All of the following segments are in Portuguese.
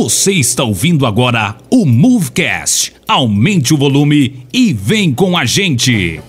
Você está ouvindo agora o Movecast. Aumente o volume e vem com a gente.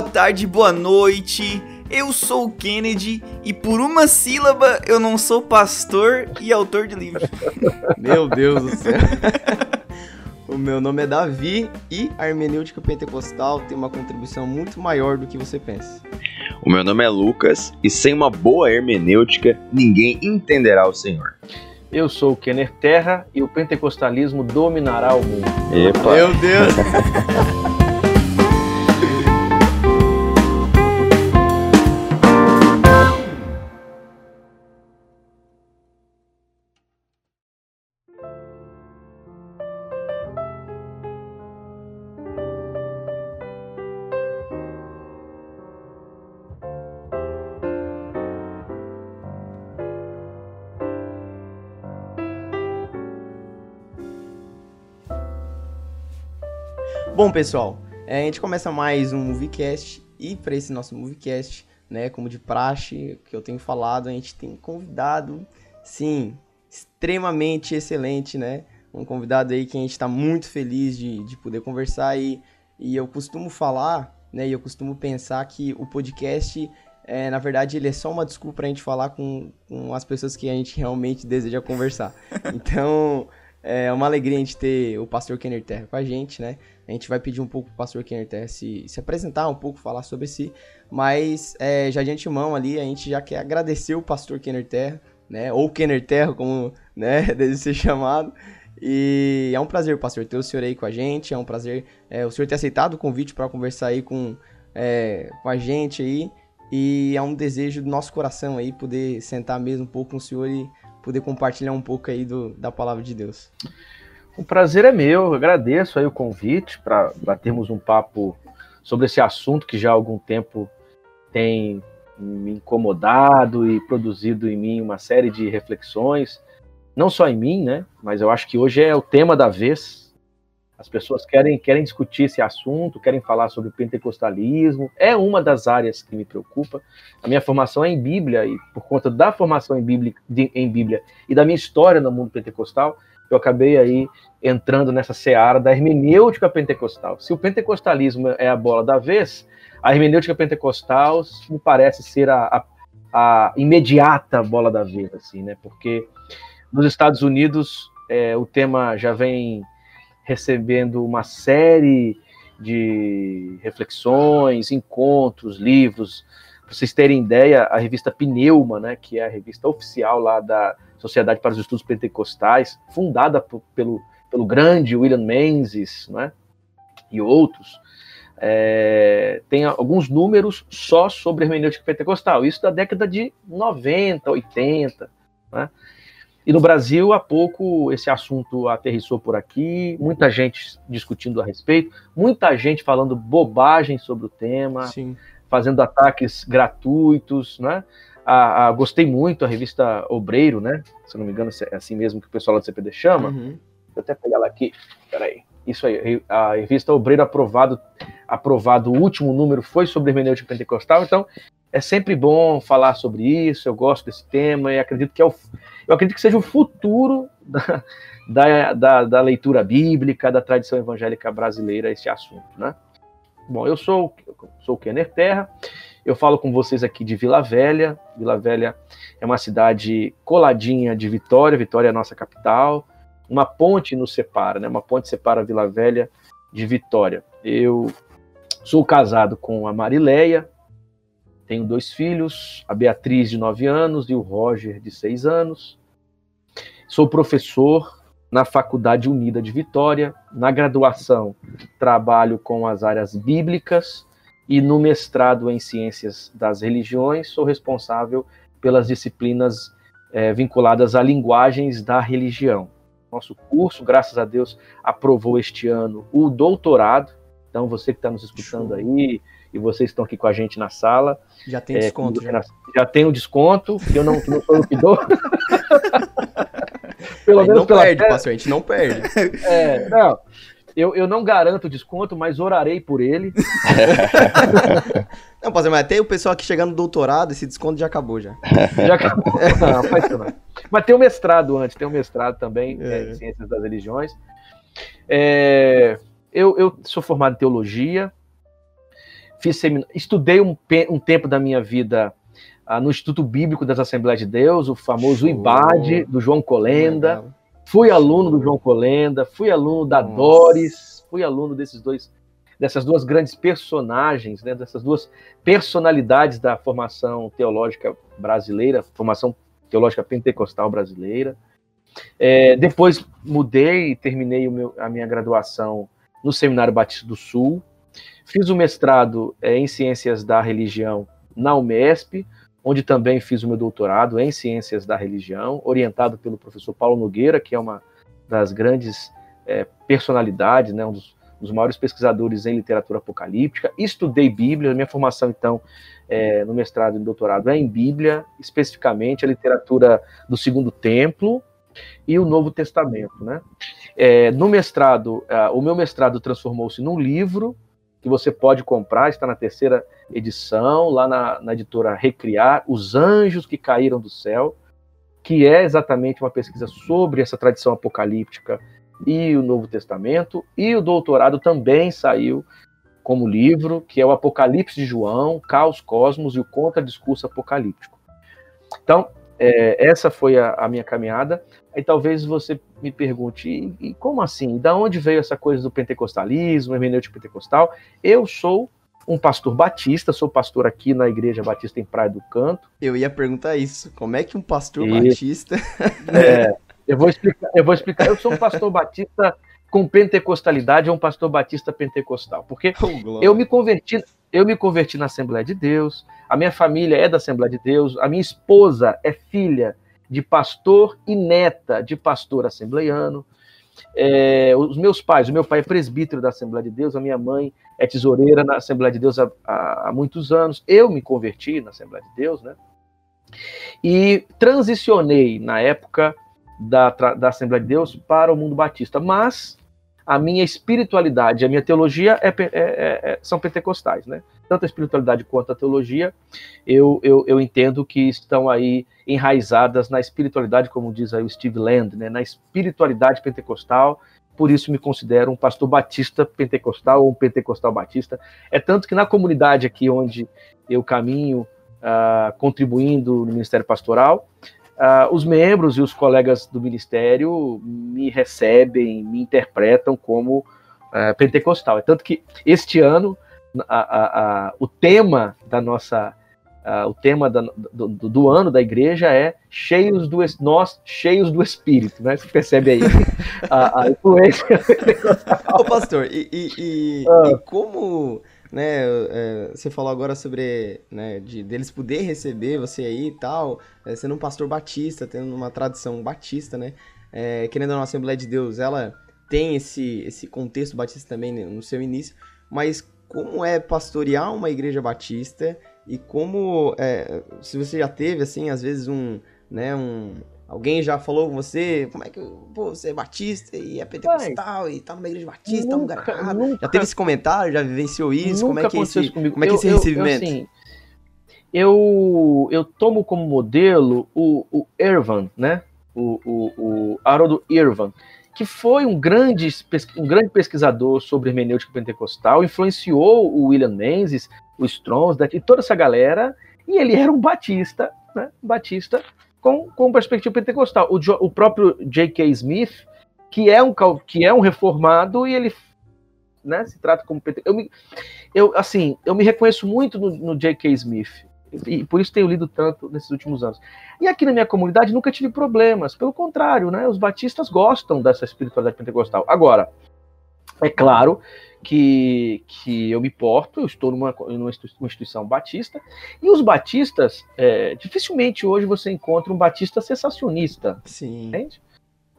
Boa tarde, boa noite. Eu sou o Kennedy e por uma sílaba eu não sou pastor e autor de livro. Meu Deus do céu. o meu nome é Davi e a hermenêutica pentecostal tem uma contribuição muito maior do que você pensa. O meu nome é Lucas e sem uma boa hermenêutica ninguém entenderá o Senhor. Eu sou o Kenner Terra e o pentecostalismo dominará o mundo. Epa. Meu Deus! Bom, pessoal, é, a gente começa mais um Moviecast e para esse nosso Moviecast, né, como de praxe, que eu tenho falado, a gente tem convidado, sim, extremamente excelente, né? Um convidado aí que a gente está muito feliz de, de poder conversar e, e eu costumo falar, né, e eu costumo pensar que o podcast é, na verdade, ele é só uma desculpa para a gente falar com, com as pessoas que a gente realmente deseja conversar. Então, é uma alegria a gente ter o pastor Kenner Terra com a gente, né? A gente vai pedir um pouco pro pastor Kenner Terra se, se apresentar um pouco, falar sobre si, mas é, já de antemão ali, a gente já quer agradecer o pastor Kenner Terra, né? Ou Kenner Terra, como né, deve ser chamado. E é um prazer, pastor, ter o senhor aí com a gente, é um prazer é, o senhor ter aceitado o convite para conversar aí com, é, com a gente aí. E é um desejo do nosso coração aí poder sentar mesmo um pouco com o senhor e poder compartilhar um pouco aí do, da palavra de Deus. O prazer é meu, eu agradeço aí o convite para termos um papo sobre esse assunto que já há algum tempo tem me incomodado e produzido em mim uma série de reflexões, não só em mim, né, mas eu acho que hoje é o tema da vez, as pessoas querem, querem discutir esse assunto, querem falar sobre o pentecostalismo. É uma das áreas que me preocupa. A minha formação é em Bíblia, e por conta da formação em Bíblia, de, em Bíblia e da minha história no mundo pentecostal, eu acabei aí entrando nessa seara da hermenêutica pentecostal. Se o pentecostalismo é a bola da vez, a hermenêutica pentecostal me parece ser a, a, a imediata bola da vez, assim, né? Porque nos Estados Unidos é, o tema já vem recebendo uma série de reflexões, encontros, livros. Para vocês terem ideia, a revista Pneuma, né, que é a revista oficial lá da Sociedade para os Estudos Pentecostais, fundada por, pelo, pelo grande William Menzies né, e outros, é, tem alguns números só sobre hermenêutica pentecostal, isso da década de 90, 80. Né? E no Brasil, há pouco, esse assunto aterrissou por aqui, muita gente discutindo a respeito, muita gente falando bobagem sobre o tema, Sim. fazendo ataques gratuitos, né? A, a, gostei muito, a revista Obreiro, né? Se não me engano, é assim mesmo que o pessoal do CPD chama. Uhum. Vou até pegar ela aqui. Peraí. Isso aí, a revista Obreiro aprovado, aprovado, o último número foi sobre hermenêutica pentecostal, então é sempre bom falar sobre isso, eu gosto desse tema e acredito que é o, eu acredito que seja o futuro da, da, da, da leitura bíblica, da tradição evangélica brasileira, esse assunto, né? Bom, eu sou, sou o Kenner Terra, eu falo com vocês aqui de Vila Velha. Vila Velha é uma cidade coladinha de Vitória, Vitória é a nossa capital. Uma ponte nos separa, né? Uma ponte separa Vila Velha de Vitória. Eu sou casado com a Marileia, tenho dois filhos, a Beatriz, de 9 anos, e o Roger, de 6 anos. Sou professor na Faculdade Unida de Vitória. Na graduação, trabalho com as áreas bíblicas e no mestrado em Ciências das Religiões, sou responsável pelas disciplinas é, vinculadas a linguagens da religião. Nosso curso, graças a Deus, aprovou este ano o doutorado Então, você que está nos escutando aí, e vocês estão aqui com a gente na sala. Já tem é, desconto, já. Já tem o desconto, que eu não, que não sou eu que dou. Pelo aí menos não pela perde, gente não perde. É, não. Eu, eu não garanto desconto, mas orarei por ele. não, pastor, mas até o pessoal aqui chegando no doutorado, esse desconto já acabou já. Já acabou. Não, faz isso não. Mas tem o mestrado antes, tem o mestrado também é. É, em Ciências das Religiões. É, eu, eu sou formado em teologia, fiz semin... estudei um, um tempo da minha vida ah, no Instituto Bíblico das Assembleias de Deus, o famoso Show. IBAD, do João Colenda. Legal. Fui aluno do João Colenda, fui aluno da Nossa. Doris, fui aluno desses dois, dessas duas grandes personagens, né, dessas duas personalidades da formação teológica brasileira, formação teológica pentecostal brasileira. É, depois mudei e terminei meu, a minha graduação no Seminário Batista do Sul. Fiz o mestrado é, em Ciências da Religião na UMESP, onde também fiz o meu doutorado em Ciências da Religião, orientado pelo professor Paulo Nogueira, que é uma das grandes é, personalidades, né, um dos, dos, maiores pesquisadores em literatura apocalíptica. Estudei Bíblia, minha formação, então, é, no mestrado e doutorado é em Bíblia, especificamente a literatura do Segundo Templo, e o Novo Testamento, né? É, no mestrado, uh, o meu mestrado transformou-se num livro que você pode comprar, está na terceira edição, lá na, na editora Recriar, Os Anjos que Caíram do Céu, que é exatamente uma pesquisa sobre essa tradição apocalíptica e o Novo Testamento, e o doutorado também saiu como livro, que é o Apocalipse de João, Caos Cosmos e o Contra-Discurso Apocalíptico. Então, é, essa foi a, a, minha caminhada. Aí talvez você me pergunte, e, e, como assim? Da onde veio essa coisa do pentecostalismo, hermenêutica pentecostal? Eu sou um pastor batista, sou pastor aqui na Igreja Batista em Praia do Canto. Eu ia perguntar isso, como é que um pastor e... batista... é, eu vou explicar, eu vou explicar. Eu sou um pastor batista com pentecostalidade, é um pastor batista pentecostal, porque oh, eu me converti, eu me converti na Assembleia de Deus, a minha família é da Assembleia de Deus, a minha esposa é filha de pastor e neta de pastor assembleiano. É, os meus pais, o meu pai é presbítero da Assembleia de Deus, a minha mãe é tesoureira na Assembleia de Deus há, há, muitos anos. Eu me converti na Assembleia de Deus, né? E transicionei na época da, da Assembleia de Deus para o mundo batista, mas a minha espiritualidade, a minha teologia é, é, é, é, são pentecostais, né? Tanto a espiritualidade quanto a teologia, eu, eu, eu, entendo que estão aí enraizadas na espiritualidade, como diz aí o Steve Land, né? Na espiritualidade pentecostal, por isso me considero um pastor batista pentecostal ou um pentecostal batista. É tanto que na comunidade aqui onde eu caminho, uh, contribuindo no ministério pastoral, Uh, os membros e os colegas do ministério me recebem, me interpretam como uh, pentecostal. É tanto que este ano a, a, a, o tema da nossa o tema da, do, do, ano da igreja é cheios do nós cheios do Espírito, né? Você percebe aí a, influência. Ô pastor, e, e, e, ah. e como né? É, você falou agora sobre, né, de deles poder receber você aí e tal, é, sendo um pastor batista, tendo uma tradição batista, né? É, querendo ou não, a Assembleia de Deus, ela tem esse, esse contexto batista também no seu início, mas como é pastorear uma igreja batista e como, é, se você já teve, assim, às vezes um, né, um, Alguém já falou com você, como é que pô, você é batista e é pentecostal Pai, e tá numa igreja batista, nunca, tá um lugar errado. Já teve esse comentário, já vivenciou isso? Como é que é esse, comigo. como é que é esse eu, recebimento? Eu, assim, eu, eu tomo como modelo o, o Irvan, né? O, o, o Haroldo Irvan, que foi um grande, um grande pesquisador sobre hermenêutica pentecostal, influenciou o William Menzies, o Strauss, e toda essa galera, e ele era um batista, né? Um batista com, com perspectiva pentecostal. O, o próprio J.K. Smith, que é um, que é um reformado, e ele né, se trata como pentecostal. Eu, me, eu, assim, eu me reconheço muito no, no J.K. Smith, e por isso tenho lido tanto nesses últimos anos. E aqui na minha comunidade nunca tive problemas, pelo contrário, né, os batistas gostam dessa espiritualidade pentecostal. Agora, é claro que, que eu me porto, eu estou numa, numa instituição batista, e os batistas, é, dificilmente hoje você encontra um batista sensacionista. Sim. Entende?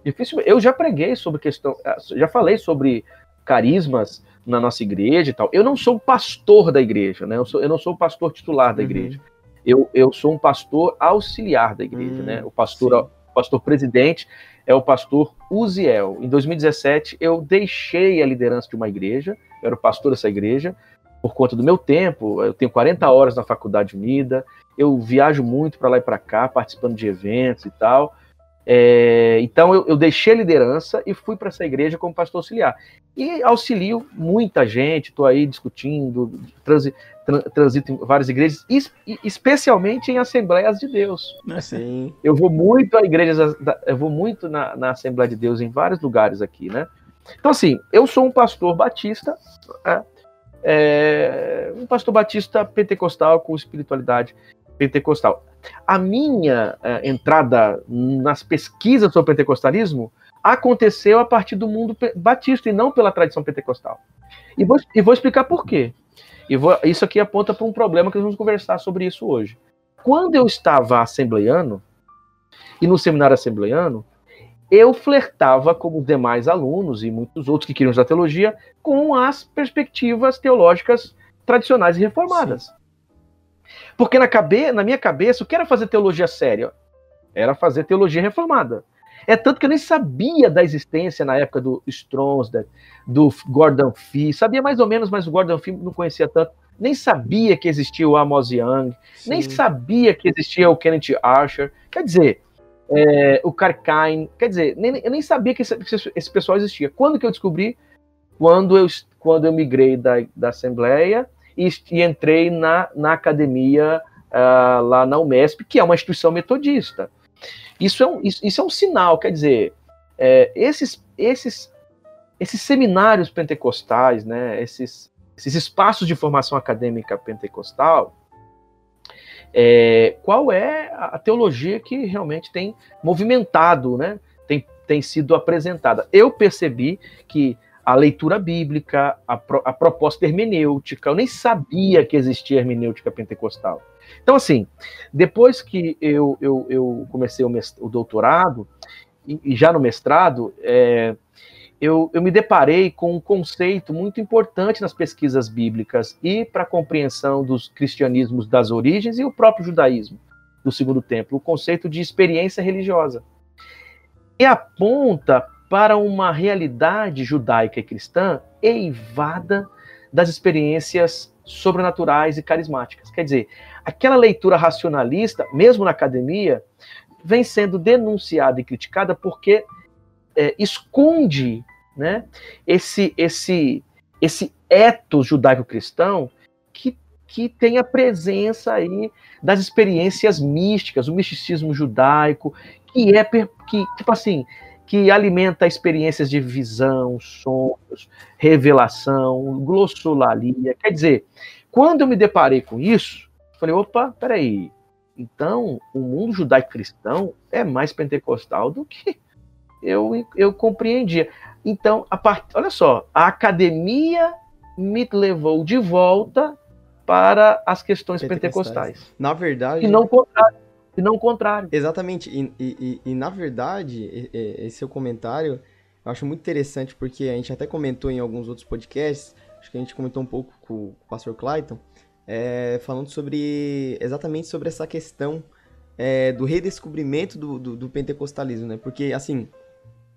Dificilmente. Eu já preguei sobre questão, já falei sobre carismas na nossa igreja e tal. Eu não sou pastor da igreja, né? Eu, sou, eu não sou o pastor titular da Uhum. igreja. Eu, eu sou um pastor auxiliar da igreja, Hum, né? O pastor, sim. Pastor presidente é o pastor Uziel. Em 2017, eu deixei a liderança de uma igreja, eu era o pastor dessa igreja, por conta do meu tempo. Eu tenho 40 horas na Faculdade Unida, eu viajo muito para lá e para cá, participando de eventos e tal. É, então eu, eu deixei a liderança e fui para essa igreja como pastor auxiliar. E auxilio muita gente, estou aí discutindo, transi, tran- transito em várias igrejas, es- especialmente em Assembleias de Deus. Sim. Eu vou muito à igreja, eu vou muito na, na Assembleia de Deus em vários lugares aqui, né? Então, assim, eu sou um pastor batista, é, é, um pastor batista pentecostal com espiritualidade pentecostal. A minha é, entrada nas pesquisas sobre pentecostalismo aconteceu a partir do mundo batista e não pela tradição pentecostal. E vou, e vou explicar por quê. E vou- isso aqui aponta para um problema que nós vamos conversar sobre isso hoje. Quando eu estava assembleiano, e no seminário assembleiano, eu flertava, como os demais alunos e muitos outros que queriam estudar teologia, com as perspectivas teológicas tradicionais e reformadas. Porque na, cabe, na minha cabeça, o que era fazer teologia séria? Era fazer teologia reformada. É tanto que eu nem sabia da existência na época do Stronsdale, do Gordon Fee, sabia mais ou menos, mas o Gordon Fee não conhecia tanto. Nem sabia que existia o Amos Young, nem sim. sabia que existia o Kenneth Archer. Quer dizer, é, o Karkine. Quer dizer, nem, eu nem sabia que esse, esse pessoal existia. Quando que eu descobri? Quando eu, quando eu migrei da, da Assembleia e, entrei na, na academia uh, lá na Umesp, que é uma instituição metodista. Isso é um, isso, isso é um sinal, quer dizer, é, esses, esses, esses seminários pentecostais, né, esses, esses espaços de formação acadêmica pentecostal, é, qual é a teologia que realmente tem movimentado, né, tem, tem sido apresentada. Eu percebi que a leitura bíblica, a, pro, a proposta hermenêutica, eu nem sabia que existia hermenêutica pentecostal. Então, assim, depois que eu, eu, eu comecei o, o doutorado, e, e, já no mestrado, é, eu, eu, me deparei com um conceito muito importante nas pesquisas bíblicas e para a compreensão dos cristianismos das origens e o próprio judaísmo do segundo templo, o conceito de experiência religiosa. E aponta para uma realidade judaica e cristã eivada das experiências sobrenaturais e carismáticas. Quer dizer, aquela leitura racionalista, mesmo na academia, vem sendo denunciada e criticada porque é, esconde né, esse, esse, esse etos judaico-cristão que, que tem a presença aí das experiências místicas, o misticismo judaico, que é que, tipo assim, que alimenta experiências de visão, sonhos, revelação, glossolalia. Quer dizer, quando eu me deparei com isso, falei, opa, peraí, então o mundo judaico-cristão é mais pentecostal do que eu, eu compreendia. Então, a part... olha só, a academia me levou de volta para as questões pentecostais. pentecostais. Na verdade. E não contrário. E não o contrário. Exatamente. E, e, e, e, na verdade, esse seu comentário eu acho muito interessante, porque a gente até comentou em alguns outros podcasts, acho que a gente comentou um pouco com o pastor Clayton, é, falando sobre exatamente sobre essa questão é, do redescobrimento do, do, do, pentecostalismo, né? Porque, assim,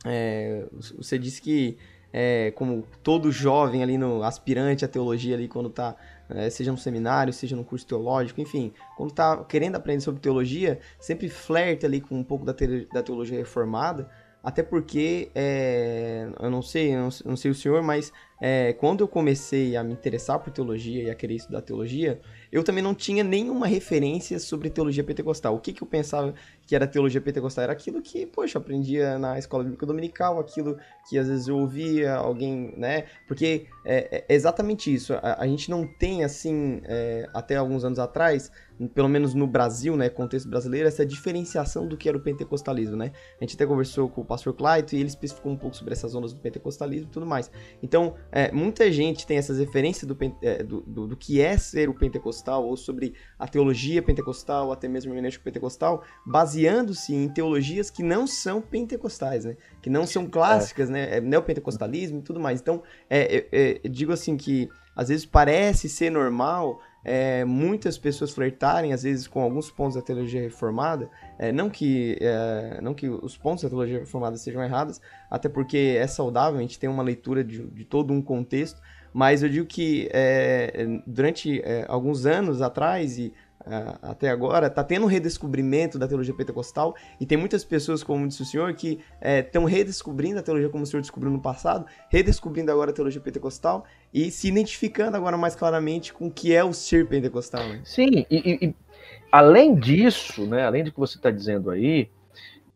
é, você disse que é, como todo jovem ali no aspirante à teologia ali quando tá é, seja no seminário, seja no curso teológico, enfim, quando tá querendo aprender sobre teologia, sempre flerta ali com um pouco da, te da teologia reformada, até porque, é, eu não sei, eu não, sei o senhor, mas é, quando eu comecei a me interessar por teologia e a querer estudar teologia, eu também não tinha nenhuma referência sobre teologia pentecostal. O que, que eu pensava que era teologia pentecostal? Era aquilo que, poxa, eu aprendia na escola bíblica dominical, aquilo que às vezes eu ouvia alguém, né? Porque é, é exatamente isso. A, a, gente não tem, assim, é, até alguns anos atrás, pelo menos no Brasil, né, contexto brasileiro, essa diferenciação do que era o pentecostalismo, né? A gente até conversou com o pastor Clayton e ele especificou um pouco sobre essas ondas do pentecostalismo e tudo mais. Então, é, muita gente tem essas referências do, é, do, do, do, que é ser o pentecostal, ou sobre a teologia pentecostal, ou até mesmo o hermenêutico pentecostal, baseando-se em teologias que não são pentecostais, né? Que não são clássicas, é. né? É neopentecostalismo e tudo mais. Então, é, é, é digo assim que às vezes parece ser normal é, muitas pessoas flertarem, às vezes, com alguns pontos da teologia reformada. É, não, que, é, não que os pontos da teologia reformada sejam errados, até porque é saudável, a gente tem uma leitura de, de todo um contexto, mas eu digo que é, durante é, alguns anos atrás, e até agora, está tendo um redescobrimento da teologia pentecostal e tem muitas pessoas, como disse o senhor, que estão é, redescobrindo a teologia como o senhor descobriu no passado, redescobrindo agora a teologia pentecostal e se identificando agora mais claramente com o que é o ser pentecostal. Né? Sim, e, e, além disso, né, além do que você está dizendo aí,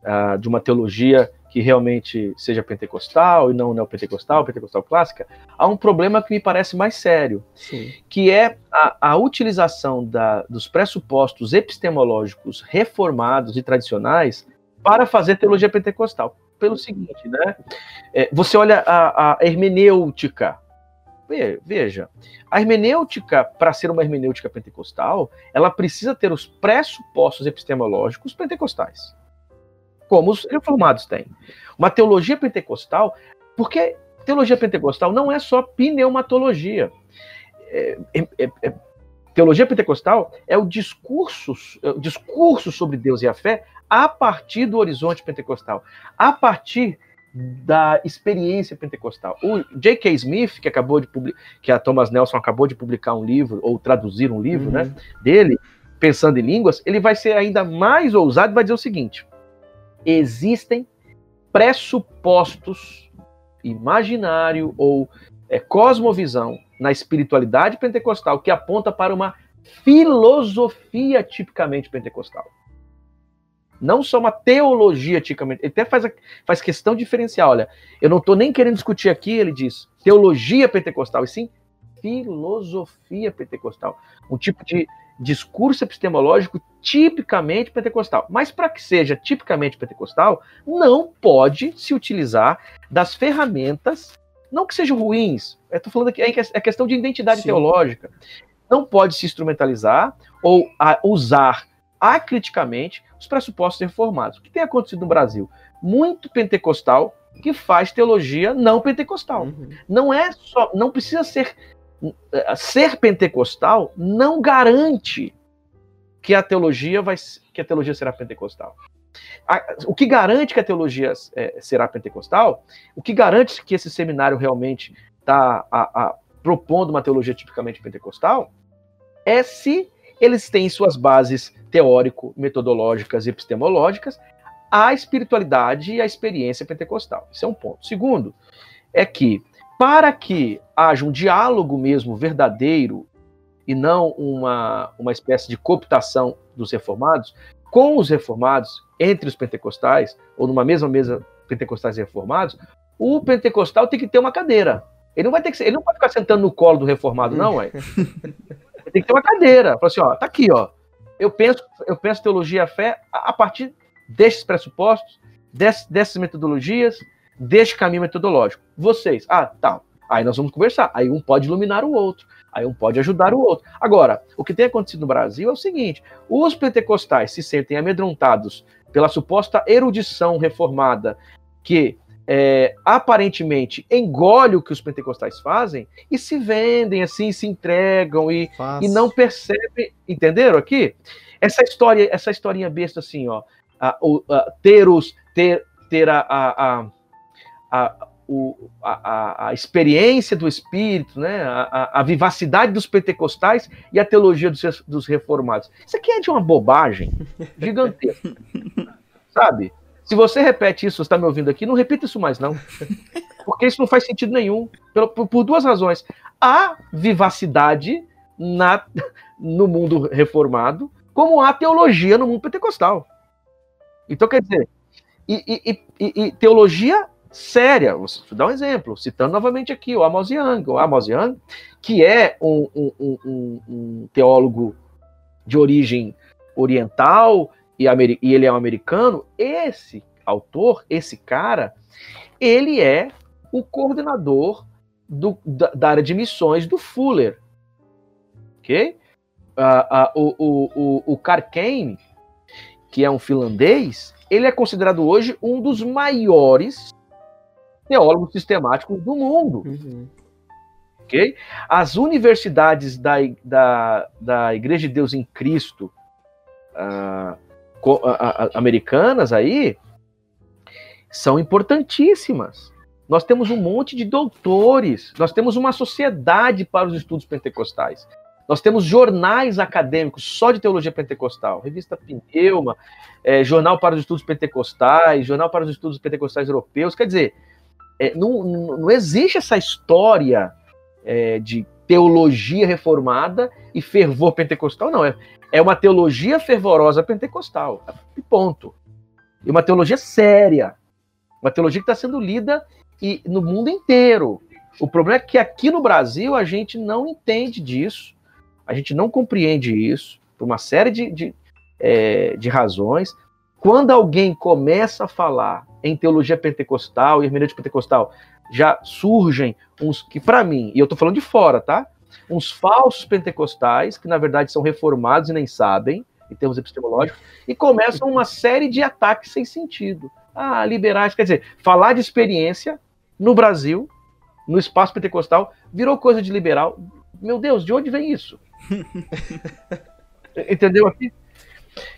uh, de uma teologia que realmente seja pentecostal e não neopentecostal, pentecostal clássica, há um problema que me parece mais sério, Sim. que é a, a utilização da, dos pressupostos epistemológicos reformados e tradicionais para fazer teologia pentecostal. Pelo seguinte, né? É, você olha a, a hermenêutica. Veja, a hermenêutica, para ser uma hermenêutica pentecostal, ela precisa ter os pressupostos epistemológicos pentecostais como os reformados têm. Uma teologia pentecostal, porque teologia pentecostal não é só pneumatologia. É, é, é, é teologia pentecostal é o discurso, é o discurso sobre Deus e a fé a partir do horizonte pentecostal, a partir da experiência pentecostal. O J.K. Smith, que acabou de publicar, que a Thomas Nelson acabou de publicar um livro ou traduzir um livro, né, uhum. né, dele, pensando em línguas, ele vai ser ainda mais ousado e vai dizer o seguinte: existem pressupostos imaginário ou é, cosmovisão na espiritualidade pentecostal que aponta para uma filosofia tipicamente pentecostal. Não só uma teologia tipicamente. Ele até faz, faz questão diferencial. Olha, eu não estou nem querendo discutir aqui, ele diz, teologia pentecostal, e sim filosofia pentecostal. Um tipo de discurso epistemológico tipicamente pentecostal. Mas para que seja tipicamente pentecostal, não pode se utilizar das ferramentas, não que sejam ruins, estou falando aqui, é questão de identidade Sim. teológica. Não pode se instrumentalizar ou usar acriticamente os pressupostos reformados. O que tem acontecido no Brasil? Muito pentecostal que faz teologia não pentecostal. Uhum. Não é só, não precisa ser ser pentecostal não garante que a teologia vai que a teologia será pentecostal. O que garante que a teologia é, será pentecostal, o que garante que esse seminário realmente está propondo uma teologia tipicamente pentecostal, é se eles têm suas bases teórico-metodológicas e epistemológicas a espiritualidade e a experiência pentecostal. Isso é um ponto. Segundo, é que para que haja um diálogo mesmo verdadeiro e não uma, uma espécie de cooptação dos reformados, com os reformados, entre os pentecostais, ou numa mesma mesa pentecostais e reformados, o pentecostal tem que ter uma cadeira. Ele não vai ter que ele não pode ficar sentando no colo do reformado, não, é. Tem que ter uma cadeira. Fala assim, ó, tá aqui, ó. Eu penso, eu penso teologia e fé a, a partir desses pressupostos, dessas, dessas metodologias, deste caminho metodológico. Vocês, ah, tá. Aí nós vamos conversar. Aí um pode iluminar o outro. Aí um pode ajudar o outro. Agora, o que tem acontecido no Brasil é o seguinte: os pentecostais se sentem amedrontados pela suposta erudição reformada que é, aparentemente engole o que os pentecostais fazem e se vendem assim, se entregam e, e não percebem. Entenderam aqui? Essa história, essa historinha besta assim, ó. A, a, ter os ter, ter a, a, a, o, a, a, experiência do espírito, né? A, a, vivacidade dos pentecostais e a teologia dos, dos reformados. Isso aqui é de uma bobagem gigantesca. Sabe? Se você repete isso, você está me ouvindo aqui, não repita isso mais, não. Porque isso não faz sentido nenhum. Por, por, por duas razões. Há vivacidade na, no mundo reformado, como há teologia no mundo pentecostal. Então, quer dizer, e, e, e, e teologia séria. Vou dar um exemplo, citando novamente aqui o Amos Young. O Amos Young, que é um, um, um, um teólogo de origem oriental e, e, ele é um americano, esse autor, esse cara, ele é o coordenador do, da, da, área de missões do Fuller. Ok? Uh, uh, o, o, o, o Karkane, que é um finlandês, ele é considerado hoje um dos maiores teólogos sistemáticos do mundo. Uhum. Okay? As universidades da, da, da Igreja de Deus em Cristo uh, americanas aí são importantíssimas. Nós temos um monte de doutores, nós temos uma sociedade para os estudos pentecostais. Nós temos jornais acadêmicos só de teologia pentecostal, revista Pneuma, é, Jornal para os Estudos Pentecostais, Jornal para os Estudos Pentecostais Europeus. Quer dizer, é, não, não, existe essa história é, de teologia reformada e fervor pentecostal, não. É, é uma teologia fervorosa pentecostal. E ponto. E uma teologia séria. Uma teologia que está sendo lida e, no mundo inteiro. O problema é que aqui no Brasil a gente não entende disso, a gente não compreende isso, por uma série de, de, é, de razões. Quando alguém começa a falar em teologia pentecostal e hermenêutica pentecostal, já surgem uns que, para mim, e eu estou falando de fora, tá? Uns falsos pentecostais, que na verdade são reformados e nem sabem, em termos epistemológicos, e começam uma série de ataques sem sentido. Ah, liberais, quer dizer, falar de experiência no Brasil, no espaço pentecostal, virou coisa de liberal. Meu Deus, de onde vem isso? Entendeu aqui?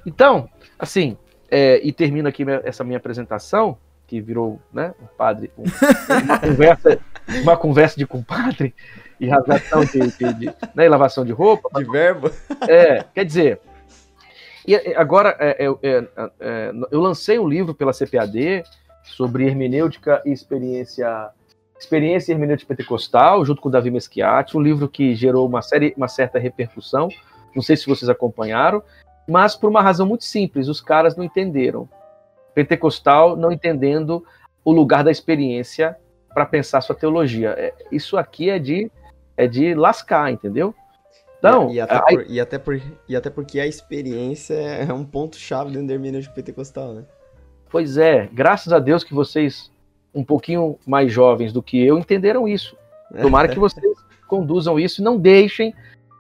Então, assim, é, e termino aqui essa minha apresentação, que virou né, um padre, um, uma, conversa, uma conversa de compadre e rasgação de, de, de né, lavação de roupa. De verbo. É, quer dizer, e agora é, é, é, é, eu lancei um livro pela CPAD sobre hermenêutica e experiência experiência hermenêutica pentecostal, junto com o Davi Meschiati, um livro que gerou uma, série, uma certa repercussão. Não sei se vocês acompanharam, mas por uma razão muito simples, os caras não entenderam. Pentecostal não entendendo o lugar da experiência para pensar sua teologia. É, isso aqui é de é de lascar, entendeu? Então, e, e, até aí... por, e, até por, e até porque a experiência é um ponto chave dentro da hermenêutica pentecostal, né? Pois é, graças a Deus que vocês um pouquinho mais jovens do que eu entenderam isso. Tomara que vocês conduzam isso e não deixem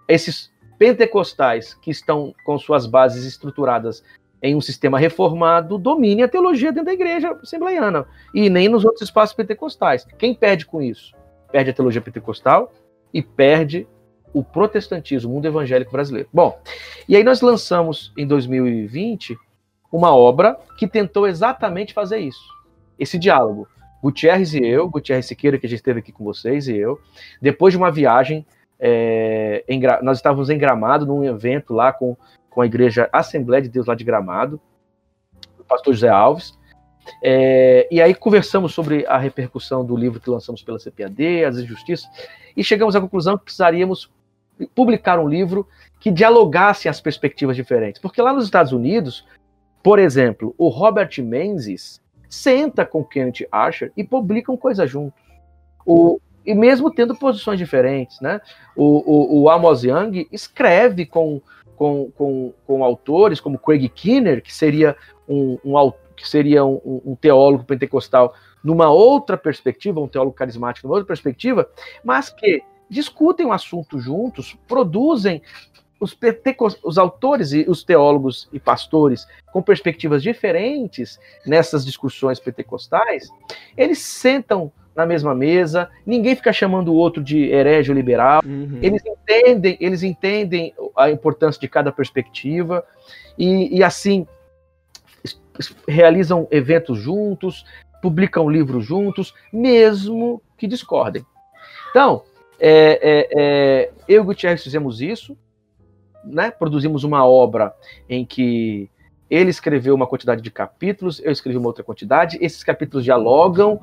esses pentecostais que estão com suas bases estruturadas em um sistema reformado domine a teologia dentro da igreja assembleiana e nem nos outros espaços pentecostais. Quem perde com isso? Perde a teologia pentecostal e perde o protestantismo, o mundo evangélico brasileiro. Bom, e aí nós lançamos em 2020 uma obra que tentou exatamente fazer isso. Esse diálogo Gutierrez e eu, Gutierrez Siqueira, que a gente esteve aqui com vocês, e eu, depois de uma viagem, é, em, nós estávamos em Gramado, num evento lá com, com a igreja Assembleia de Deus lá de Gramado, o pastor José Alves, é, e aí conversamos sobre a repercussão do livro que lançamos pela CPAD, as injustiças, e chegamos à conclusão que precisaríamos publicar um livro que dialogasse as perspectivas diferentes. Porque lá nos Estados Unidos, por exemplo, o Robert Menzies, senta com Kenneth Archer e publicam coisa juntos. O, e mesmo tendo posições diferentes, né? O, o, o Amos Young escreve com, com, com, com, autores como Craig Kinner, que seria um, um que seria um, um, teólogo pentecostal numa outra perspectiva, um teólogo carismático numa outra perspectiva, mas que discutem o assunto juntos, produzem os, os autores e os teólogos e pastores com perspectivas diferentes nessas discussões pentecostais, eles sentam na mesma mesa, ninguém fica chamando o outro de herege ou liberal, uhum. eles entendem, eles entendem a importância de cada perspectiva e, e assim realizam eventos juntos, publicam livros juntos, mesmo que discordem. Então, é, é, é, eu e o Gutierrez fizemos isso, né, produzimos uma obra em que ele escreveu uma quantidade de capítulos, eu escrevi uma outra quantidade, esses capítulos dialogam,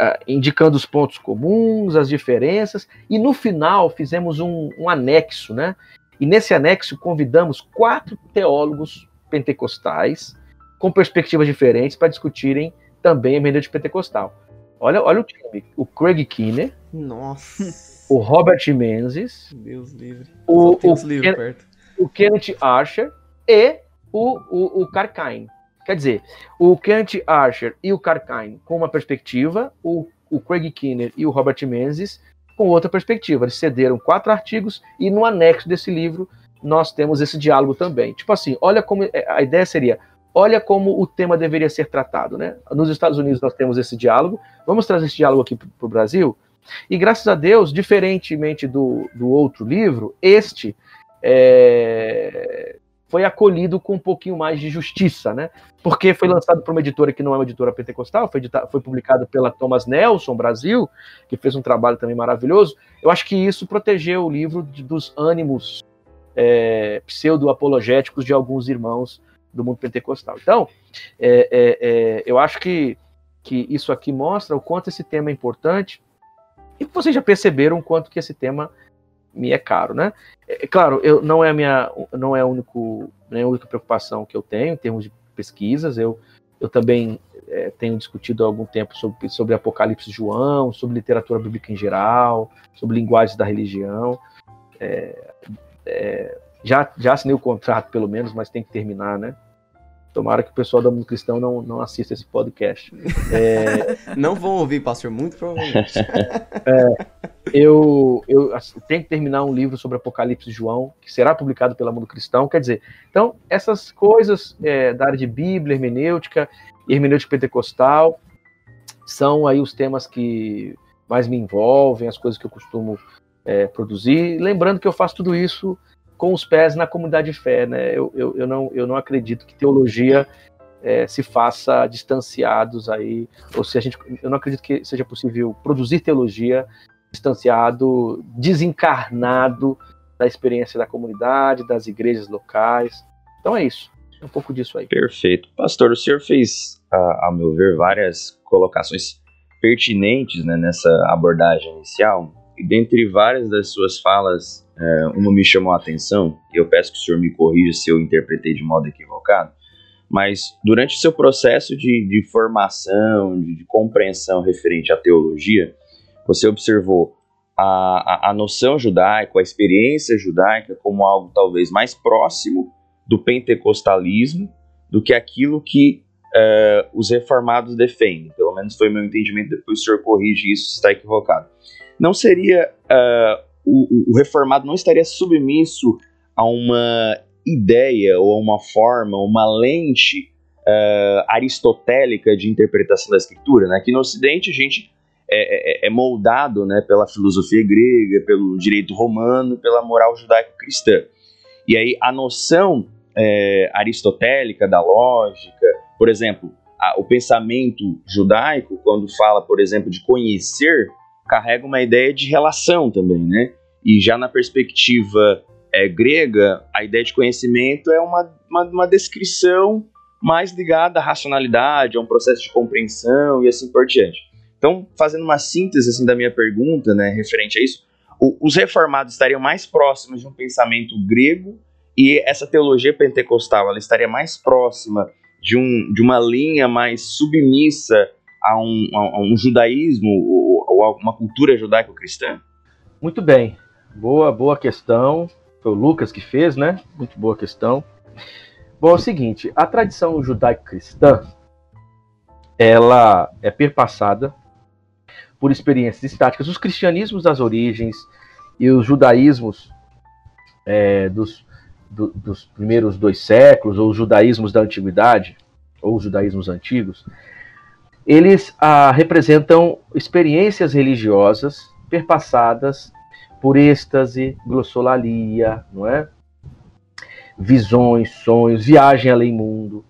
uh, indicando os pontos comuns, as diferenças, e no final fizemos um, um anexo, né? E nesse anexo convidamos quatro teólogos pentecostais com perspectivas diferentes para discutirem também a hermenêutica pentecostal. Olha, olha o time: o Craig Kinner. Nossa o Robert Menzies, Deus livre. O, o, Ken, o Kenneth Archer e o, o, o Karkine. Quer dizer, o Kenneth Archer e o Karkine com uma perspectiva, o, o Craig Kinner e o Robert Menzies com outra perspectiva. Eles cederam quatro artigos e no anexo desse livro nós temos esse diálogo também. Tipo assim, olha como é, a ideia seria, olha como o tema deveria ser tratado, né? Nos Estados Unidos nós temos esse diálogo, vamos trazer esse diálogo aqui para o Brasil. E graças a Deus, diferentemente do, do outro livro, este é, foi acolhido com um pouquinho mais de justiça, né? Porque foi lançado por uma editora que não é uma editora pentecostal, foi, foi publicado pela Thomas Nelson Brasil, que fez um trabalho também maravilhoso. Eu acho que isso protegeu o livro de, dos ânimos é, pseudo-apologéticos de alguns irmãos do mundo pentecostal. Então, é, é, é, eu acho que, que isso aqui mostra o quanto esse tema é importante e vocês já perceberam o quanto que esse tema me é caro, né? É, é, claro, eu, não é a minha, não é a, único, não é a única preocupação que eu tenho em termos de pesquisas. Eu, eu também é, tenho discutido há algum tempo sobre, sobre Apocalipse João, sobre literatura bíblica em geral, sobre linguagens da religião. É, é, já, já assinei o contrato, pelo menos, mas tem que terminar, né? Tomara que o pessoal do mundo cristão não, não assista esse podcast. É... não vão ouvir, pastor, muito provavelmente. é, eu, eu assim, tenho que terminar um livro sobre Apocalipse de João, que será publicado pela Mundo Cristão. Quer dizer, então, essas coisas é, da área de Bíblia, hermenêutica, hermenêutica pentecostal, são aí os temas que mais me envolvem, as coisas que eu costumo é, produzir. Lembrando que eu faço tudo isso com os pés na comunidade de fé, né? Eu, eu, eu, não, eu não acredito que teologia é, se faça distanciados aí, ou se a gente, eu não acredito que seja possível produzir teologia distanciado, desencarnado da experiência da comunidade, das igrejas locais. Então é isso, é um pouco disso aí. Perfeito. Pastor, o senhor fez, a, a meu ver, várias colocações pertinentes né, nessa abordagem inicial, e dentre várias das suas falas, é, uma me chamou a atenção, eu peço que o senhor me corrija se eu interpretei de modo equivocado, mas durante o seu processo de, de formação, de, de, compreensão referente à teologia, você observou a, a, a noção judaica, a experiência judaica como algo talvez mais próximo do pentecostalismo do que aquilo que uh, os reformados defendem. Pelo menos foi meu entendimento, depois o senhor corrige isso se está equivocado. Não seria uh, o, o reformado não estaria submisso a uma ideia ou a uma forma, uma lente uh, aristotélica de interpretação da escritura. Né? Aqui no Ocidente a gente é, é, é, moldado né, pela filosofia grega, pelo direito romano, pela moral judaico-cristã. E aí a noção é, aristotélica da lógica, por exemplo, a, o pensamento judaico, quando fala, por exemplo, de conhecer, carrega uma ideia de relação também, né? E já na perspectiva é, grega, a ideia de conhecimento é uma, uma, uma, descrição mais ligada à racionalidade, a um processo de compreensão e assim por diante. Então, fazendo uma síntese assim, da minha pergunta, né, referente a isso, o, os reformados estariam mais próximos de um pensamento grego e essa teologia pentecostal ela estaria mais próxima de, um, de uma linha mais submissa a um, a um judaísmo uma cultura judaico-cristã? Muito bem. Boa, boa questão. Foi o Lucas que fez, né? Muito boa questão. Bom, é o seguinte, a tradição judaico-cristã, ela é perpassada por experiências estáticas. Os cristianismos das origens e os judaísmos é, dos, do, dos primeiros dois séculos, ou os judaísmos da antiguidade, ou os judaísmos antigos, eles ah, representam experiências religiosas perpassadas por êxtase, glossolalia, não é? Visões, sonhos, viagem além mundo.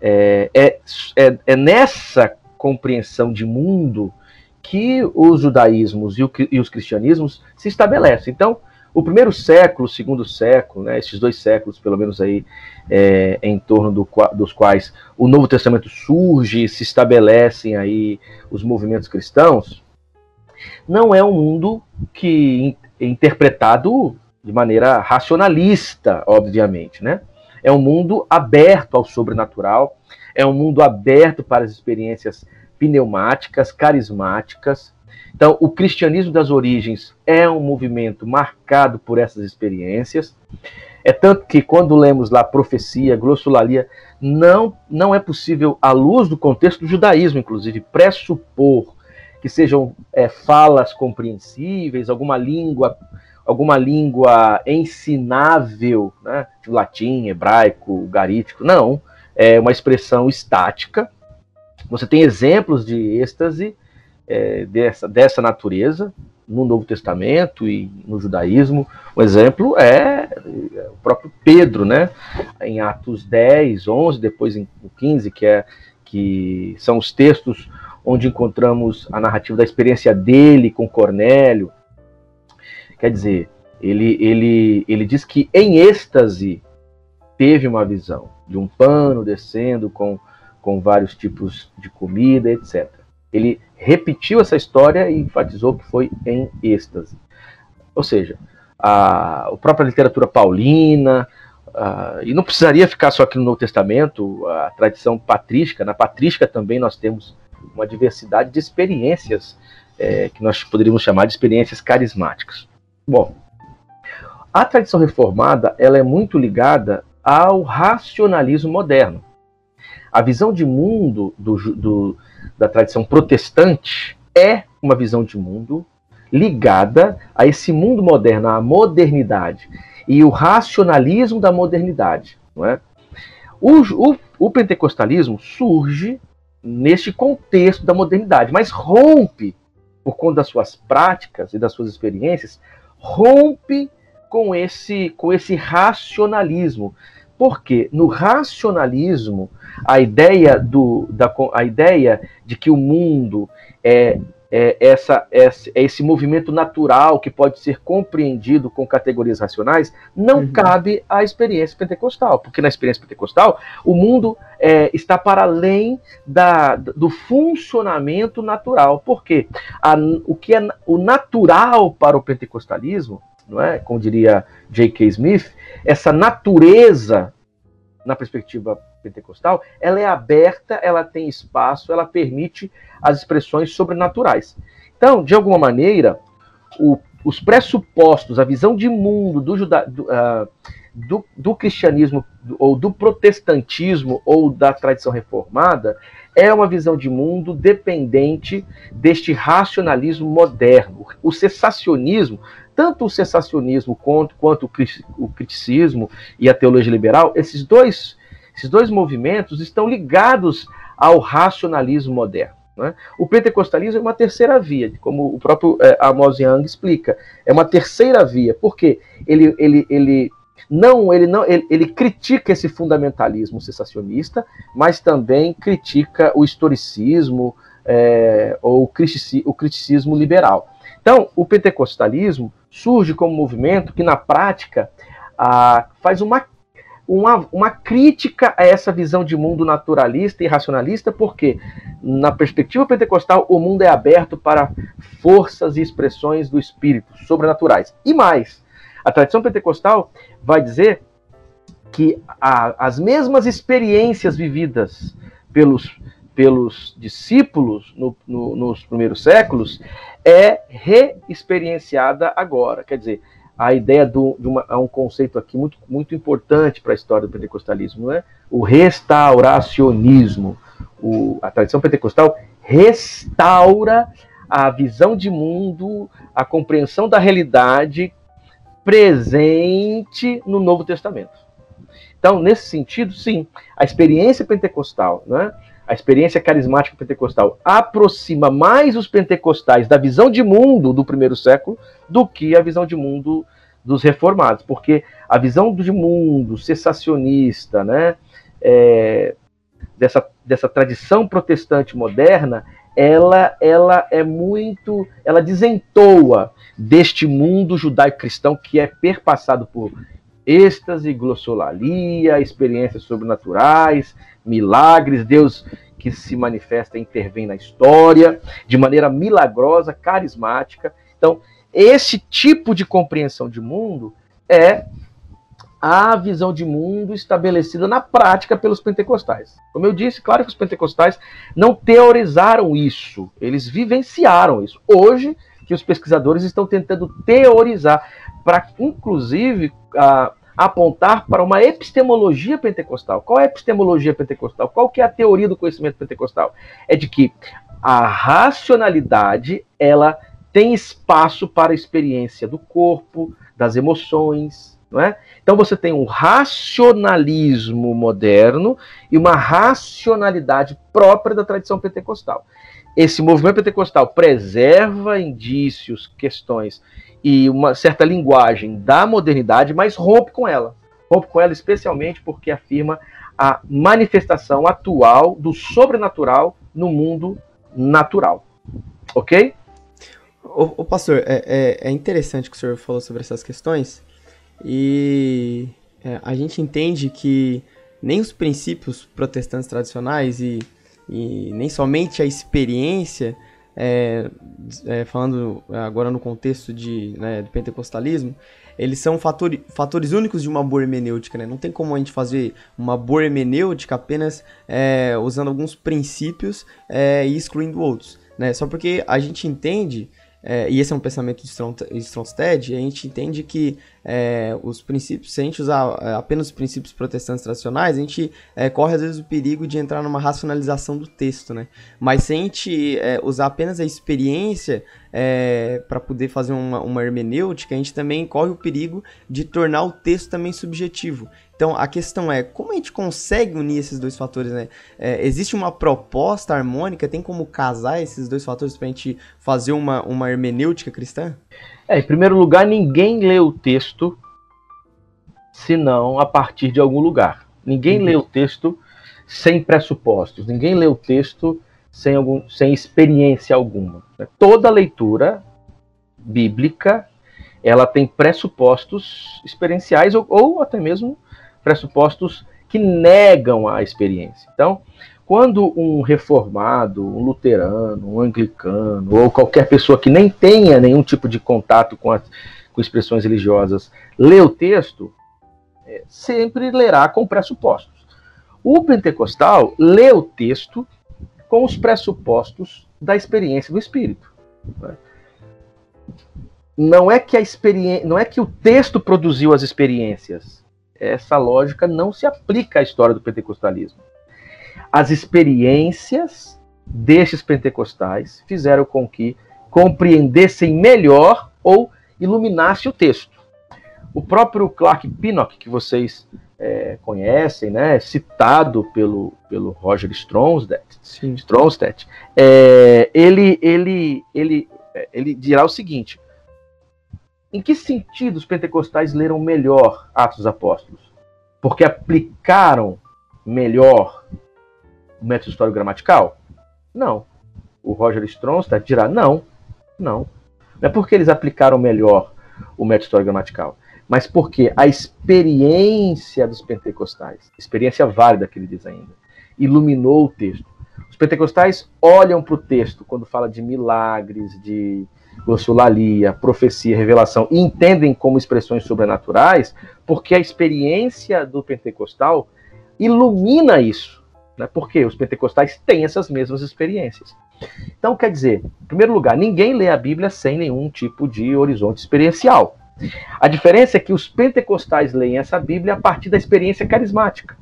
É, é, é, é nessa compreensão de mundo que os judaísmos e, o, e, os cristianismos se estabelecem. Então, o primeiro século, o segundo século, né, esses dois séculos, pelo menos aí, é, em torno do, dos quais o Novo Testamento surge, se estabelecem aí os movimentos cristãos, não é um mundo que é interpretado de maneira racionalista, obviamente, né? É um mundo aberto ao sobrenatural, é um mundo aberto para as experiências pneumáticas, carismáticas. Então, o cristianismo das origens é um movimento marcado por essas experiências. É tanto que quando lemos lá profecia, glossolalia, não, não é possível, à luz do contexto do judaísmo, inclusive, pressupor que sejam é, falas compreensíveis, alguma língua, alguma língua ensinável, né? latim, hebraico, garítico. Não, é uma expressão estática. Você tem exemplos de êxtase é, dessa, dessa natureza no Novo Testamento e no judaísmo. O exemplo é o próprio Pedro, né? Em Atos 10, 11, depois em 15, que, é, que são os textos onde encontramos a narrativa da experiência dele com Cornélio. Quer dizer, ele, ele, ele diz que em êxtase teve uma visão de um pano descendo com, com vários tipos de comida, etc. Ele repetiu essa história e enfatizou que foi em êxtase. Ou seja, a, a própria literatura paulina, a, e não precisaria ficar só aqui no Novo Testamento, a tradição patrística, na patrística também nós temos uma diversidade de experiências é, que nós poderíamos chamar de experiências carismáticas. Bom, a tradição reformada ela é muito ligada ao racionalismo moderno. A visão de mundo do, do, da tradição protestante é uma visão de mundo ligada a esse mundo moderno, à modernidade e o racionalismo da modernidade. Não é? o, o, o pentecostalismo surge neste contexto da modernidade, mas rompe, por conta das suas práticas e das suas experiências, rompe com esse, com esse racionalismo. Porque no racionalismo, a ideia, do, da, a ideia de que o mundo é é, essa, esse, é esse movimento natural que pode ser compreendido com categorias racionais, não uhum. cabe à experiência pentecostal, porque na experiência pentecostal o mundo é, está para além da, do funcionamento natural. Porque a, o que é o natural para o pentecostalismo, não é? como diria J.K. Smith, essa natureza na perspectiva pentecostal, ela é aberta, ela tem espaço, ela permite as expressões sobrenaturais. Então, de alguma maneira, o, os pressupostos, a visão de mundo do, juda, do, uh, do, do cristianismo, ou do protestantismo, ou da tradição reformada, é uma visão de mundo dependente deste racionalismo moderno. O cessacionismo tanto o cessacionismo quanto, quanto o criticismo e a teologia liberal, esses dois, esses dois movimentos estão ligados ao racionalismo moderno. Né? O pentecostalismo é uma terceira via, como o próprio é, Amos Young explica. É uma terceira via, porque ele, ele, ele não, ele não, ele, ele critica esse fundamentalismo cessacionista, mas também critica o historicismo é, ou o criticismo liberal. Então, o pentecostalismo surge como movimento que, na prática, ah, faz uma, uma, uma crítica a essa visão de mundo naturalista e racionalista, porque, na perspectiva pentecostal, o mundo é aberto para forças e expressões do espírito sobrenaturais. E mais, a tradição pentecostal vai dizer que a, as mesmas experiências vividas pelos pelos discípulos no, no, nos primeiros séculos é reexperienciada agora. Quer dizer, a ideia do, de uma, um conceito aqui muito, muito importante para a história do pentecostalismo, é o restauracionismo. O, a tradição pentecostal restaura a visão de mundo, a compreensão da realidade presente no Novo Testamento. Então, nesse sentido, sim, a experiência pentecostal, né, a experiência carismática pentecostal aproxima mais os pentecostais da visão de mundo do primeiro século do que a visão de mundo dos reformados, porque a visão de mundo cessacionista, né, é, dessa, dessa tradição protestante moderna, ela, ela é muito, ela desentoa deste mundo judaico-cristão que é perpassado por êxtase, glossolalia, experiências sobrenaturais, milagres, Deus que se manifesta e intervém na história de maneira milagrosa, carismática. Então, esse tipo de compreensão de mundo é a visão de mundo estabelecida na prática pelos pentecostais. Como eu disse, claro que os pentecostais não teorizaram isso, eles vivenciaram isso. Hoje, que os pesquisadores estão tentando teorizar, para inclusive a, apontar para uma epistemologia pentecostal. Qual é a epistemologia pentecostal? Qual que é a teoria do conhecimento pentecostal? É de que a racionalidade, ela tem espaço para a experiência do corpo, das emoções, não é? Então você tem um racionalismo moderno e uma racionalidade própria da tradição pentecostal. Esse movimento pentecostal preserva indícios, questões e uma certa linguagem da modernidade, mas rompe com ela. Rompe com ela especialmente porque afirma a manifestação atual do sobrenatural no mundo natural. Ok? Ô pastor, é, é, é, interessante que o senhor falou sobre essas questões e é, a gente entende que nem os princípios protestantes tradicionais e, e nem somente a experiência, é, é, falando agora no contexto de, né, do pentecostalismo, eles são fatores, únicos de uma boa hermenêutica, né? Não tem como a gente fazer uma boa hermenêutica apenas é, usando alguns princípios é, e excluindo outros, né? Só porque a gente entende é, e esse é um pensamento de Stromstead, a gente entende que é, os princípios, se a gente usar é, apenas os princípios protestantes tradicionais, a gente é, corre às vezes o perigo de entrar numa racionalização do texto, né? Mas se a gente é, usar apenas a experiência é, para poder fazer uma, uma hermenêutica, a gente também corre o perigo de tornar o texto também subjetivo. Então a questão é como a gente consegue unir esses dois fatores, né? É, existe uma proposta harmônica, tem como casar esses dois fatores para a gente fazer uma, uma hermenêutica cristã? É, em primeiro lugar, ninguém lê o texto senão a partir de algum lugar. Ninguém uhum. lê o texto sem pressupostos, ninguém lê o texto sem, algum, sem experiência alguma. Toda leitura bíblica ela tem pressupostos experienciais ou, ou até mesmo pressupostos que negam a experiência. Então, quando um reformado, um luterano, um anglicano, ou qualquer pessoa que nem tenha nenhum tipo de contato com, as, com expressões religiosas, lê o texto, é, sempre lerá com pressupostos. O pentecostal lê o texto com os pressupostos da experiência do Espírito. Não é que a experiência, não é que o texto produziu as experiências, essa lógica não se aplica à história do pentecostalismo. As experiências destes pentecostais fizeram com que compreendessem melhor ou iluminasse o texto. O próprio Clark Pinnock, que vocês é, conhecem, né, citado pelo, pelo Roger Stromstedt, Stromstedt é, ele, ele, ele, ele dirá o seguinte: em que sentido os pentecostais leram melhor Atos dos Apóstolos? Porque aplicaram melhor o método histórico gramatical? Não. O Roger Stronstadt dirá não, não. Não é porque eles aplicaram melhor o método histórico gramatical, mas porque a experiência dos pentecostais, experiência válida que ele diz ainda, iluminou o texto. Os pentecostais olham para o texto quando fala de milagres, de glossolalia, profecia, revelação, e entendem como expressões sobrenaturais, porque a experiência do pentecostal ilumina isso. Né? Porque os pentecostais têm essas mesmas experiências. Então, quer dizer, em primeiro lugar, ninguém lê a Bíblia sem nenhum tipo de horizonte experiencial. A diferença é que os pentecostais leem essa Bíblia a partir da experiência carismática.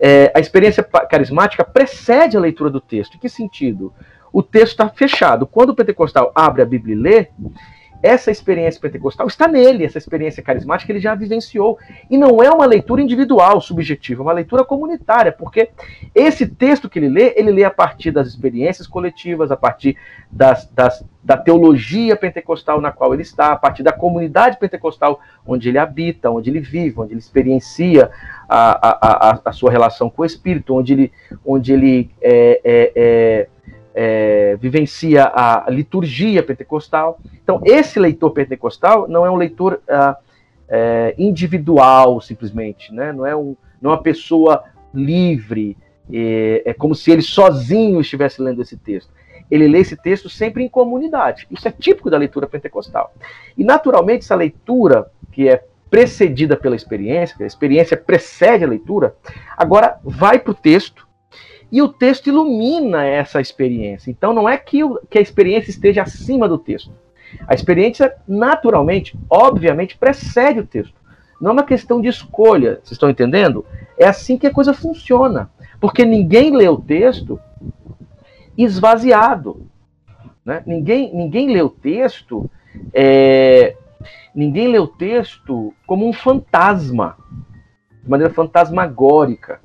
É, a experiência carismática precede a leitura do texto. Em que sentido? o texto está fechado. Quando o pentecostal abre a Bíblia e lê, essa experiência pentecostal está nele, essa experiência carismática ele já vivenciou. E não é uma leitura individual, subjetiva, é uma leitura comunitária, porque esse texto que ele lê, ele lê a partir das experiências coletivas, a partir das, das, da teologia pentecostal na qual ele está, a partir da comunidade pentecostal onde ele habita, onde ele vive, onde ele experiencia a, a, a, a sua relação com o Espírito, onde ele, onde ele é, é, é é, vivencia a liturgia pentecostal. Então, esse leitor pentecostal não é um leitor ah, é, individual, simplesmente, né? não, é um, não é uma pessoa livre, é, é como se ele sozinho estivesse lendo esse texto. Ele lê esse texto sempre em comunidade. Isso é típico da leitura pentecostal. E, naturalmente, essa leitura, que é precedida pela experiência, a experiência precede a leitura, agora vai para o texto e o texto ilumina essa experiência. Então não é que, o, que a experiência esteja acima do texto. A experiência, naturalmente, obviamente, precede o texto. Não é uma questão de escolha, vocês estão entendendo? É assim que a coisa funciona. Porque ninguém lê o texto esvaziado. Né? Ninguém, ninguém lê o texto, é, ninguém lê o texto como um fantasma, de maneira fantasmagórica.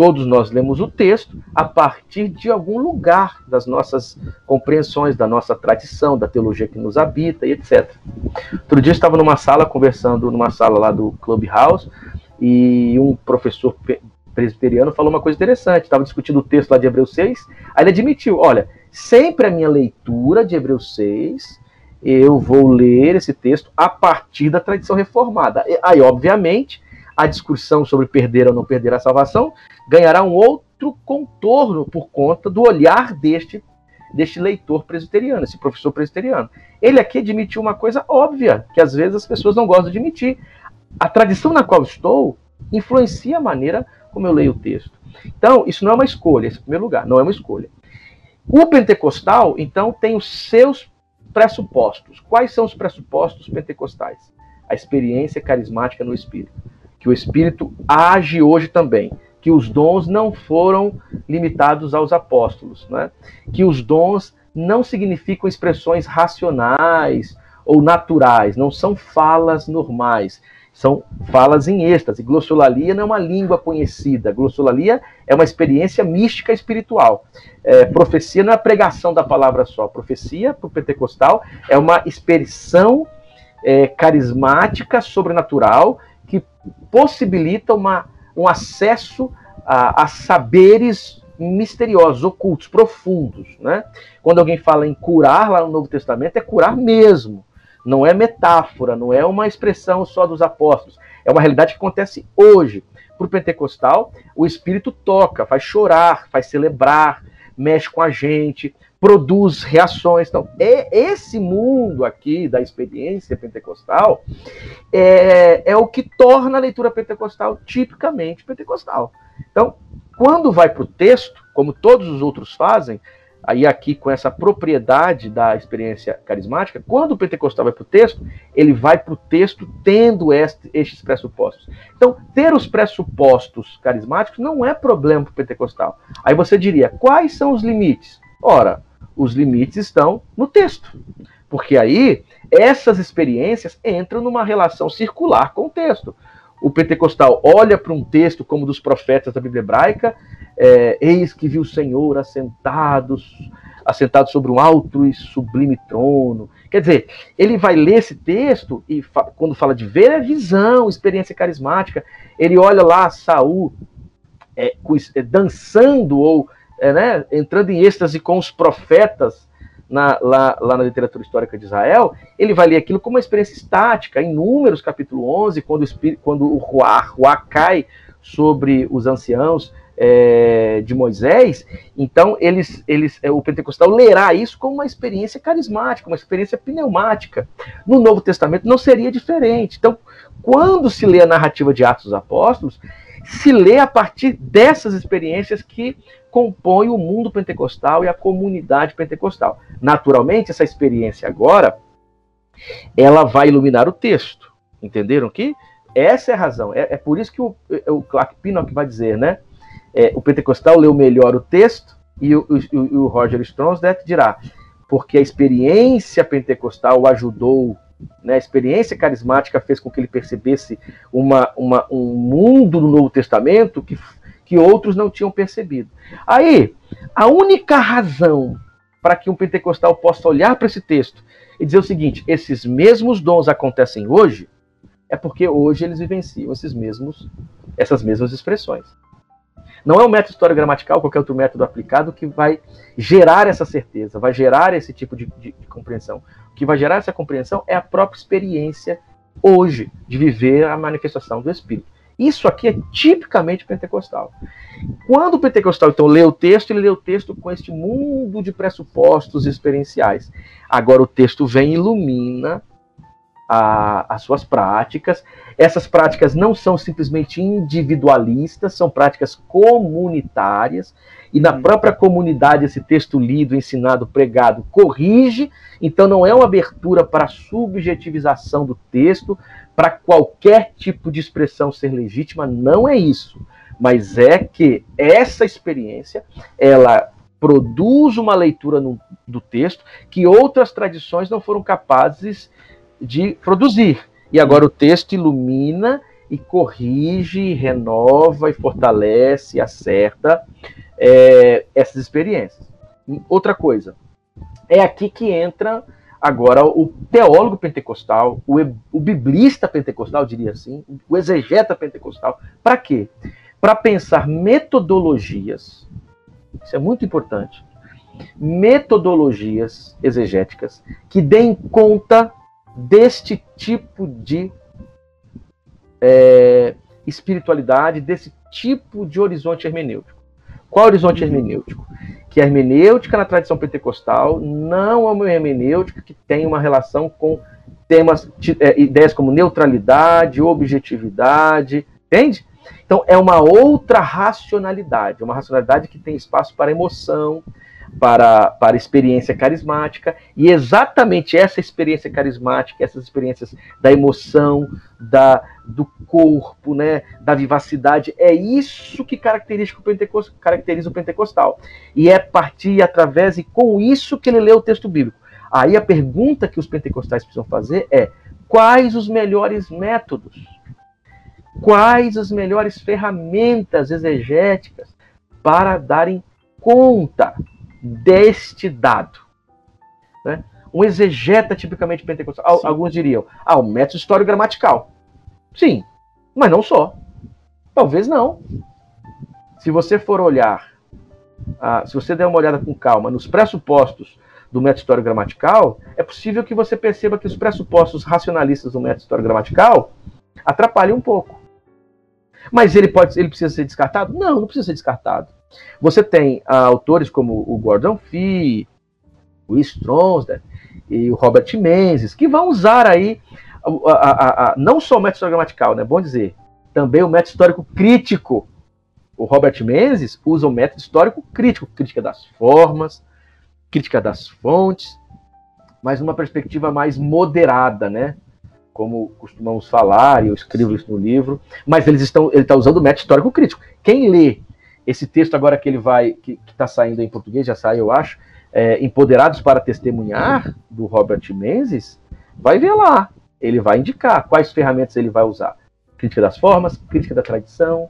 Todos nós lemos o texto a partir de algum lugar das nossas compreensões, da nossa tradição, da teologia que nos habita e etc. Outro dia eu estava numa sala conversando, numa sala lá do Clubhouse, e um professor presbiteriano falou uma coisa interessante. Estava discutindo o texto lá de Hebreus 6, aí ele admitiu: olha, sempre a minha leitura de Hebreus 6, eu vou ler esse texto a partir da tradição reformada. Aí, obviamente, a discussão sobre perder ou não perder a salvação ganhará um outro contorno por conta do olhar deste, deste leitor presbiteriano, esse professor presbiteriano. Ele aqui admitiu uma coisa óbvia, que às vezes as pessoas não gostam de admitir. A tradição na qual estou influencia a maneira como eu leio o texto. Então, isso não é uma escolha, esse é primeiro lugar, não é uma escolha. O pentecostal, então, tem os seus pressupostos. Quais são os pressupostos pentecostais? A experiência carismática no Espírito que o Espírito age hoje também, que os dons não foram limitados aos apóstolos, né? que os dons não significam expressões racionais ou naturais, não são falas normais, são falas em êxtase. Glossolalia não é uma língua conhecida, glossolalia é uma experiência mística espiritual. É, profecia não é pregação da palavra só, profecia para o pentecostal é uma expressão é, carismática, sobrenatural, que possibilita uma, um acesso a, a saberes misteriosos, ocultos, profundos. Né? Quando alguém fala em curar lá no Novo Testamento, é curar mesmo. Não é metáfora, não é uma expressão só dos apóstolos. É uma realidade que acontece hoje. Para o pentecostal, o Espírito toca, faz chorar, faz celebrar, mexe com a gente, produz reações. Então, é esse mundo aqui da experiência pentecostal é, é o que torna a leitura pentecostal tipicamente pentecostal. Então, quando vai para o texto, como todos os outros fazem, aí aqui com essa propriedade da experiência carismática, quando o pentecostal vai para o texto, ele vai para o texto tendo este, estes pressupostos. Então, ter os pressupostos carismáticos não é problema para o pentecostal. Aí você diria, quais são os limites? Ora, os limites estão no texto. Porque aí essas experiências entram numa relação circular com o texto. O pentecostal olha para um texto como dos profetas da Bíblia hebraica, é, eis que viu o Senhor assentado, assentado sobre um alto e sublime trono. Quer dizer, ele vai ler esse texto e fa quando fala de ver é visão, experiência carismática. Ele olha lá Saul é, dançando ou é, né, entrando em êxtase com os profetas na, lá, lá, na literatura histórica de Israel, ele vai ler aquilo como uma experiência estática. Em Números, capítulo 11, quando o, espírito, quando o Ruá, Ruá cai sobre os anciãos é, de Moisés, então eles, eles, é, o pentecostal lerá isso como uma experiência carismática, uma experiência pneumática. No Novo Testamento não seria diferente. Então, quando se lê a narrativa de Atos dos Apóstolos, se lê a partir dessas experiências que compõem o mundo pentecostal e a comunidade pentecostal. Naturalmente, essa experiência agora, ela vai iluminar o texto. Entenderam que essa é a razão. É, é por isso que o, o Clark Pinnock vai dizer, né? É, o pentecostal leu melhor o texto e o, o, o Roger Stronsdet dirá, porque a experiência pentecostal o ajudou né, a experiência carismática fez com que ele percebesse uma, uma, um mundo no Novo Testamento que, que outros não tinham percebido. Aí, a única razão para que um pentecostal possa olhar para esse texto e dizer o seguinte: esses mesmos dons acontecem hoje, é porque hoje eles vivenciam esses mesmos, essas mesmas expressões. Não é um método histórico gramatical, qualquer outro método aplicado, que vai gerar essa certeza, vai gerar esse tipo de, de, de compreensão que vai gerar essa compreensão é a própria experiência hoje de viver a manifestação do Espírito. Isso aqui é tipicamente pentecostal. Quando o pentecostal então lê o texto, ele lê o texto com este mundo de pressupostos experienciais. Agora o texto vem e ilumina a, as suas práticas. Essas práticas não são simplesmente individualistas, são práticas comunitárias. E na própria comunidade, esse texto lido, ensinado, pregado, corrige. Então não é uma abertura para a subjetivização do texto, para qualquer tipo de expressão ser legítima, não é isso. Mas é que essa experiência, ela produz uma leitura no, do texto que outras tradições não foram capazes de produzir. E agora o texto ilumina e corrige, renova e fortalece, acerta é, essas experiências. Outra coisa, é aqui que entra agora o teólogo pentecostal, o, o biblista pentecostal, diria assim, o exegeta pentecostal. Para quê? Para pensar metodologias, isso é muito importante, metodologias exegéticas que deem conta deste tipo de é, espiritualidade, desse tipo de horizonte hermenêutico. Qual horizonte hermenêutico? Que a hermenêutica na tradição pentecostal não é uma hermenêutica que tem uma relação com temas, é, ideias como neutralidade, objetividade, entende? Então é uma outra racionalidade, uma racionalidade que tem espaço para emoção, para, para experiência carismática, e exatamente essa experiência carismática, essas experiências da emoção, da, do corpo, né, da vivacidade, é isso que caracteriza o, pentecostal, caracteriza o pentecostal. E é partir através e com isso que ele lê o texto bíblico. Aí a pergunta que os pentecostais precisam fazer é: quais os melhores métodos? Quais as melhores ferramentas exegéticas para darem conta deste dado. Né? Um exegeta tipicamente pentecostal. Sim. Alguns diriam, ah, o método histórico-gramatical. Sim, mas não só. Talvez não. Se você for olhar, ah, se você der uma olhada com calma nos pressupostos do método histórico-gramatical, é possível que você perceba que os pressupostos racionalistas do método histórico-gramatical atrapalham um pouco. Mas ele pode, ele precisa ser descartado? Não, não precisa ser descartado. Você tem ah, autores como o Gordon Fee, o Stronsdale e o Robert Menzies, que vão usar aí a, a, a, não só o método gramatical, né? Bom dizer, também o método histórico crítico. O Robert Menzies usa o método histórico crítico, crítica das formas, crítica das fontes, mas numa perspectiva mais moderada, né? Como costumamos falar, e eu escrevo isso no livro, mas eles estão, ele está usando o método histórico crítico. Quem lê esse texto agora que ele vai, que está saindo em português, já saiu, eu acho, é, Empoderados para Testemunhar, do Robert Menzies, vai ver lá. Ele vai indicar quais ferramentas ele vai usar. Crítica das formas, crítica da tradição,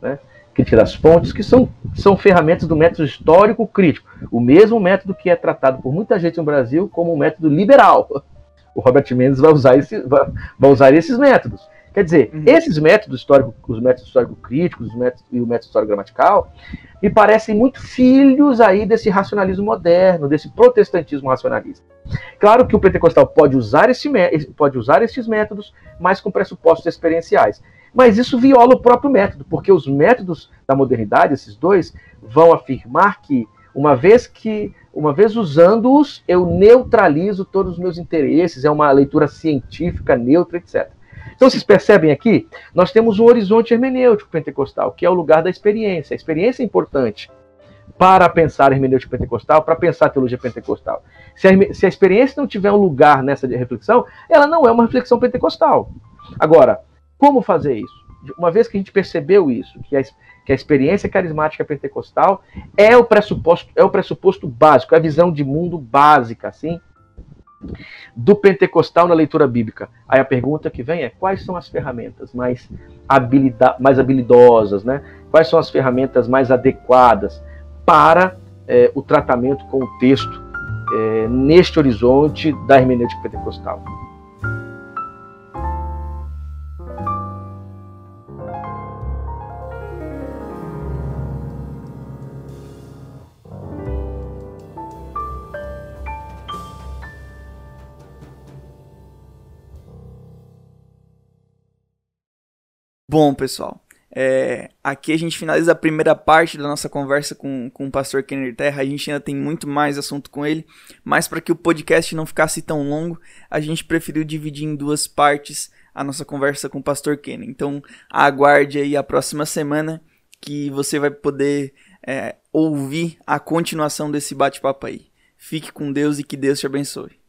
né? crítica das fontes, que são, são ferramentas do método histórico crítico. O mesmo método que é tratado por muita gente no Brasil como um método liberal. O Robert Mendes vai usar, esse, vai, vai usar esses métodos. Quer dizer, uhum. esses métodos históricos, os métodos histórico-críticos os métodos, e o método histórico-gramatical, me parecem muito filhos aí desse racionalismo moderno, desse protestantismo racionalista. Claro que o pentecostal pode usar, esse, pode usar esses métodos, mas com pressupostos experienciais. Mas isso viola o próprio método, porque os métodos da modernidade, esses dois, vão afirmar que, uma vez que, uma vez usando-os, eu neutralizo todos os meus interesses, é uma leitura científica, neutra, etc. Então, vocês percebem aqui? Nós temos um horizonte hermenêutico pentecostal, que é o lugar da experiência. A experiência é importante para pensar hermenêutica pentecostal, para pensar teologia pentecostal. Se a, se a experiência não tiver um lugar nessa reflexão, ela não é uma reflexão pentecostal. Agora, como fazer isso? Uma vez que a gente percebeu isso, que a, que a experiência carismática pentecostal é o pressuposto, é o pressuposto básico, é a visão de mundo básica, assim, do pentecostal na leitura bíblica. Aí a pergunta que vem é: quais são as ferramentas mais, habilida mais habilidosas, né? Quais são as ferramentas mais adequadas para é, o tratamento com o texto é, neste horizonte da hermenêutica pentecostal? Bom, pessoal, é, aqui a gente finaliza a primeira parte da nossa conversa com, com o pastor Kenner Terra. A gente ainda tem muito mais assunto com ele, mas para que o podcast não ficasse tão longo, a gente preferiu dividir em duas partes a nossa conversa com o pastor Kenner. Então, aguarde aí a próxima semana que você vai poder é, ouvir a continuação desse bate-papo aí. Fique com Deus e que Deus te abençoe.